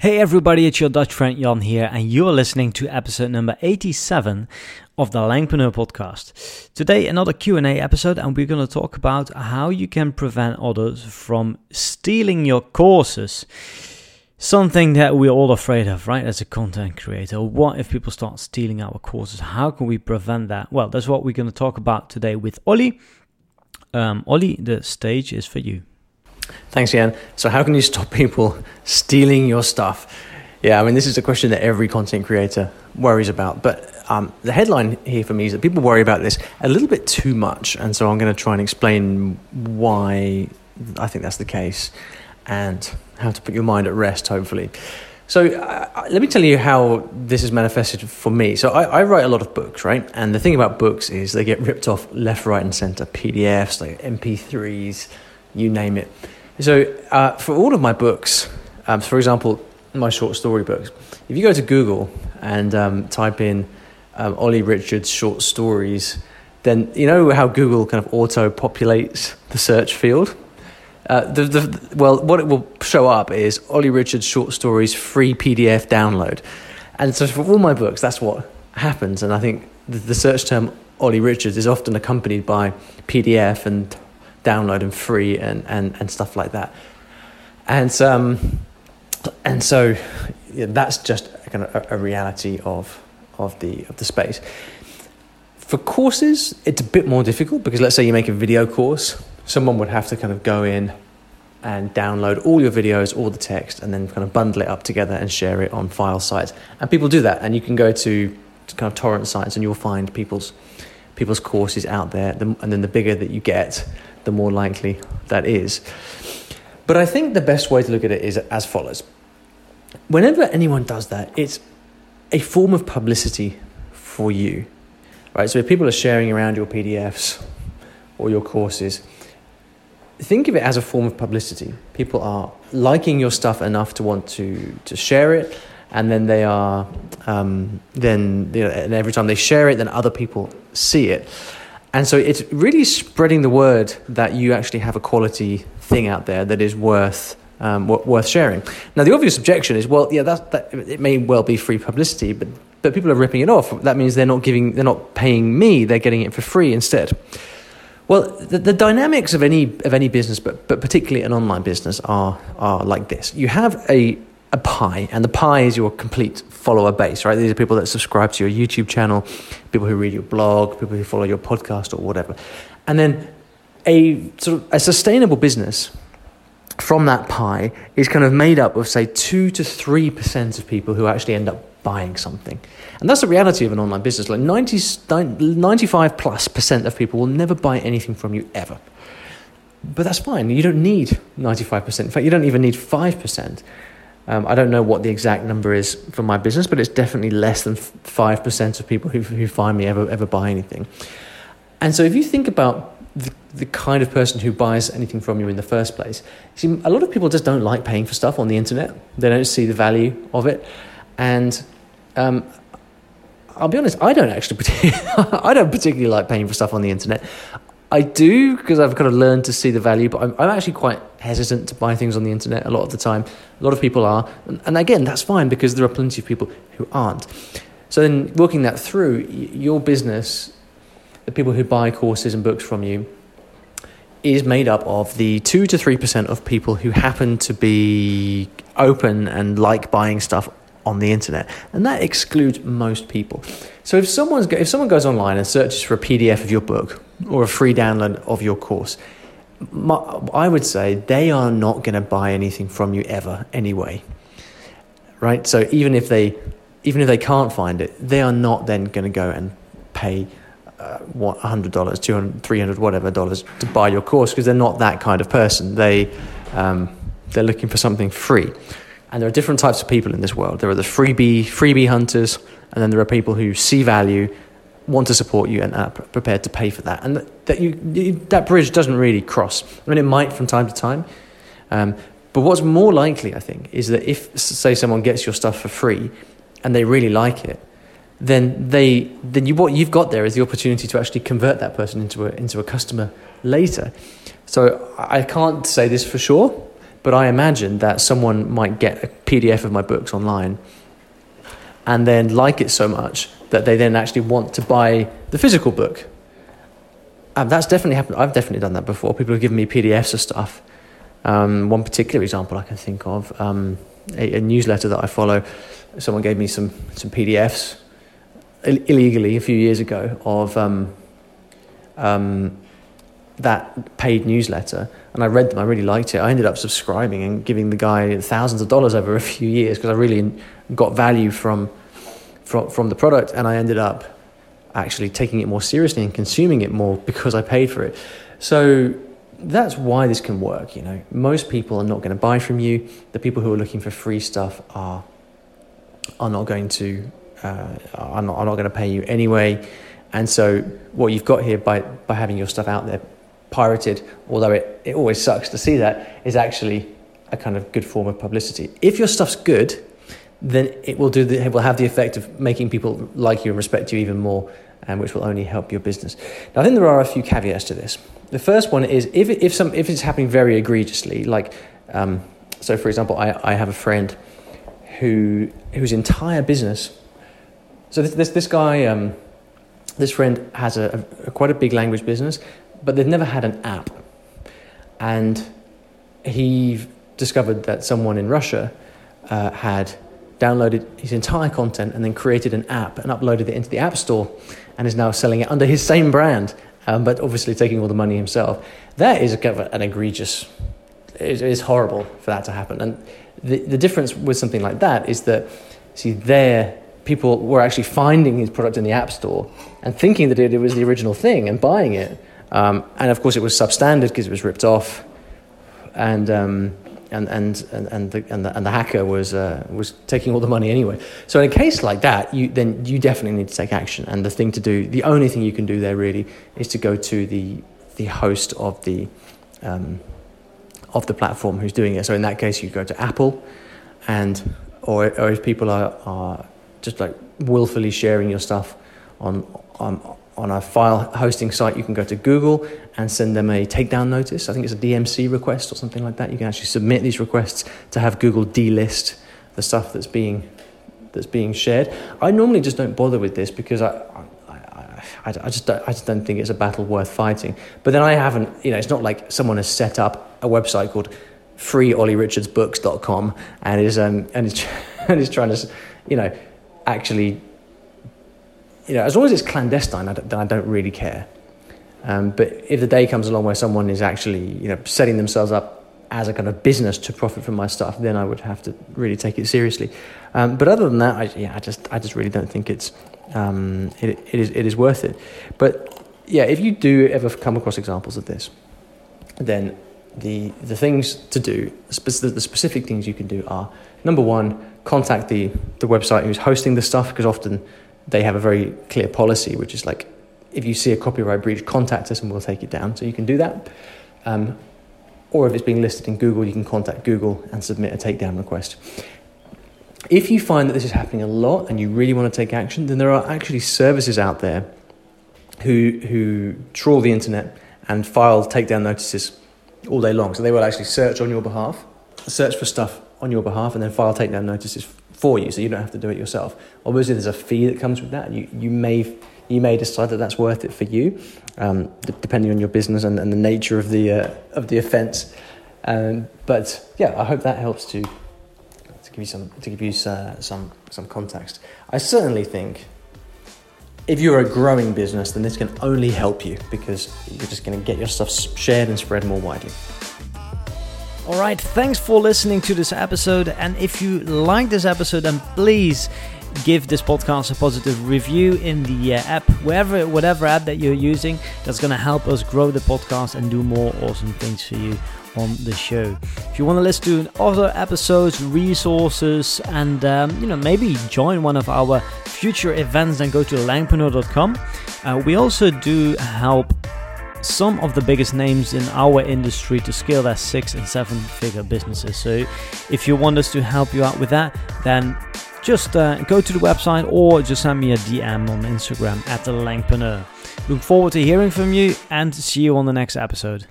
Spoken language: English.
Hey everybody, it's your Dutch friend Jan here, and you're listening to episode number 87 of the Langpreneur podcast. Today, another Q&A episode, and we're going to talk about how you can prevent others from stealing your courses. Something that we're all afraid of, right, as a content creator. What if people start stealing our courses? How can we prevent that? Well, that's what we're going to talk about today with Olly. Um, Olly, the stage is for you. Thanks, Jan. So, how can you stop people stealing your stuff? Yeah, I mean, this is a question that every content creator worries about. But um, the headline here for me is that people worry about this a little bit too much. And so, I'm going to try and explain why I think that's the case and how to put your mind at rest, hopefully. So, uh, let me tell you how this is manifested for me. So, I, I, write a lot of books, right? And the thing about books is they get ripped off left, right, and center PDFs, like MP3s, you name it. So, uh, for all of my books, um, for example, my short story books, if you go to Google and um, type in um, Olly Richards short stories, then you know how Google kind of auto populates the search field? Uh, the, the, well, what it will show up is Olly Richards short stories free PDF download. And so for all my books, that's what happens. And I think the, the search term Olly Richards is often accompanied by PDF and download and free and, and, and stuff like that. And um, and so yeah, that's just kind of a, a reality of of the of the space. For courses, it's a bit more difficult because let's say you make a video course, someone would have to kind of go in and download all your videos, all the text, and then kind of bundle it up together and share it on file sites. And people do that, and you can go to, to kind of torrent sites and you'll find people's people's courses out there. And then the bigger that you get, the more likely that is. But I think the best way to look at it is as follows. Whenever anyone does that, it's a form of publicity for you, right? So if people are sharing around your PDFs or your courses, think of it as a form of publicity. People are liking your stuff enough to want to, to share it, and then they are, um, then you know, and every time they share it, then other people see it. And so it's really spreading the word that you actually have a quality thing out there that is worth um, worth sharing. Now, the obvious objection is, well, yeah, that, that it may well be free publicity, but but people are ripping it off. That means they're not giving, they're not paying me; they're getting it for free instead. Well, the, the dynamics of any of any business, but but particularly an online business, are are like this. You have a a pie, and the pie is your complete follower base, right? These are people that subscribe to your YouTube channel, people who read your blog, people who follow your podcast or whatever. And then a sort of a sustainable business from that pie is kind of made up of say 2 to 3% of people who actually end up buying something. And that's the reality of an online business. Like 90, 95 plus percent of people will never buy anything from you ever. But that's fine. You don't need 95%. In fact, you don't even need 5%. Um, I don't know what the exact number is for my business, but it's definitely less than 5% of people who, who find me ever, ever buy anything. And so if you think about the, the kind of person who buys anything from you in the first place, see, a lot of people just don't like paying for stuff on the internet. They don't see the value of it. And um, I'll be honest, I don't actually, I don't particularly like paying for stuff on the internet. I do because I've kind of learned to see the value, but I'm, I'm, actually quite hesitant to buy things on the internet a lot of the time. A lot of people are, and, again, that's fine because there are plenty of people who aren't. So then, working that through, your business, the people who buy courses and books from you, is made up of the two to three percent of people who happen to be open and like buying stuff on the internet, and that excludes most people. So if someone's if someone goes online and searches for a PDF of your book or a free download of your course, my, I would say they are not going to buy anything from you ever anyway. Right? So even if they even if they can't find it, they are not then going to go and pay uh, what $100, $200, 300 whatever dollars to buy your course because they're not that kind of person. They um, they're looking for something free. And there are different types of people in this world. There are the freebie freebie hunters, and then there are people who see value, want to support you, and are prepared to pay for that. And that you, that bridge doesn't really cross. I mean, it might from time to time, um, but what's more likely, I think, is that if say someone gets your stuff for free, and they really like it, then they then you what you've got there is the opportunity to actually convert that person into a into a customer later. So I can't say this for sure But I imagine that someone might get a PDF of my books online and then like it so much that they then actually want to buy the physical book. Um, that's definitely happened. I've definitely done that before. People have given me PDFs of stuff. Um, one particular example I can think of um, a, a, newsletter that I follow. Someone gave me some some PDFs Ill- illegally a few years ago of um, um, that paid newsletter, and I read them. I really liked it. I ended up subscribing and giving the guy thousands of dollars over a few years because I really got value from from from the product, and I ended up actually taking it more seriously and consuming it more because I paid for it. So that's why this can work. You know, most people are not going to buy from you. The people who are looking for free stuff are are not going to uh, are not, are not going to pay you anyway. And so what you've got here by by having your stuff out there pirated, although it, it always sucks to see that, is actually a kind of good form of publicity. If your stuff's good, then it will do the, it will have the effect of making people like you and respect you even more, and which will only help your business. Now, I think there are a few caveats to this. The first one is if if some if it's happening very egregiously, like um, so, for example, I, I have a friend who whose entire business. So this this, this guy, um, this friend has a, a, quite a big language business, but they've never had an app, and he discovered that someone in Russia uh, had downloaded his entire content and then created an app and uploaded it into the App Store and is now selling it under his same brand, um, but obviously taking all the money himself. That is kind of an egregious, it is horrible for that to happen. And the, the difference with something like that is that, see, there, people were actually finding his product in the App Store and thinking that it, it was the original thing and buying it. Um, and of course, it was substandard because it was ripped off. And um, and and and and the, and the, and the hacker was uh, was taking all the money anyway. So in a case like that, you then you definitely need to take action. And the thing to do, the only thing you can do there really, is to go to the the host of the um, of the platform who's doing it. So in that case, you go to Apple, and or or if people are are just like willfully sharing your stuff on on on a file hosting site, you can go to Google and send them a takedown notice. I think it's a DMC request or something like that. You can actually submit these requests to have Google delist the stuff that's being that's being shared. I normally just don't bother with this because I. I, I, just don't, I just don't think it's a battle worth fighting. But then I haven't, you know, it's not like someone has set up a website called freeollyrichardsbooks.com and is um, and is and is trying to, you know, actually you know, as long as it's clandestine, I don't, I don't really care. Um, but if the day comes along where someone is actually, you know, setting themselves up as a kind of business to profit from my stuff, then I would have to really take it seriously. Um, but other than that, I, yeah, I just, I just really don't think it's, um, it, it is, it is worth it. But yeah, if you do ever come across examples of this, then the the things to do, the specific things you can do are number one, contact the the website who's hosting the stuff because often they have a very clear policy, which is like, if you see a copyright breach, contact us and we'll take it down. So you can do that. Um, or if it's being listed in Google, you can contact Google and submit a takedown request. If you find that this is happening a lot and you really want to take action, then there are actually services out there who, who trawl the internet and file takedown notices all day long. So they will actually search on your behalf, search for stuff on your behalf, and then file takedown notices for you, so you don't have to do it yourself. Obviously, there's a fee that comes with that. You you may you may decide that that's worth it for you, um, depending on your business and, and the nature of the uh, of the offence. Um, but yeah, I hope that helps to to give you some to give you uh, some some context. I certainly think if you're a growing business, then this can only help you because you're just going to get your stuff shared and spread more widely. All right, thanks for listening to this episode. And if you like this episode, then please give this podcast a positive review in the uh, app, wherever, whatever app that you're using. That's going to help us grow the podcast and do more awesome things for you on the show. If you want to listen to other episodes, resources, and um, you know maybe join one of our future events, then go to langpreneur.com. Uh, we also do help some of the biggest names in our industry to scale their six and seven figure businesses. So if you want us to help you out with that, then just uh, go to the website or just send me a DM on Instagram at the Langpreneur. Look forward to hearing from you and see you on the next episode.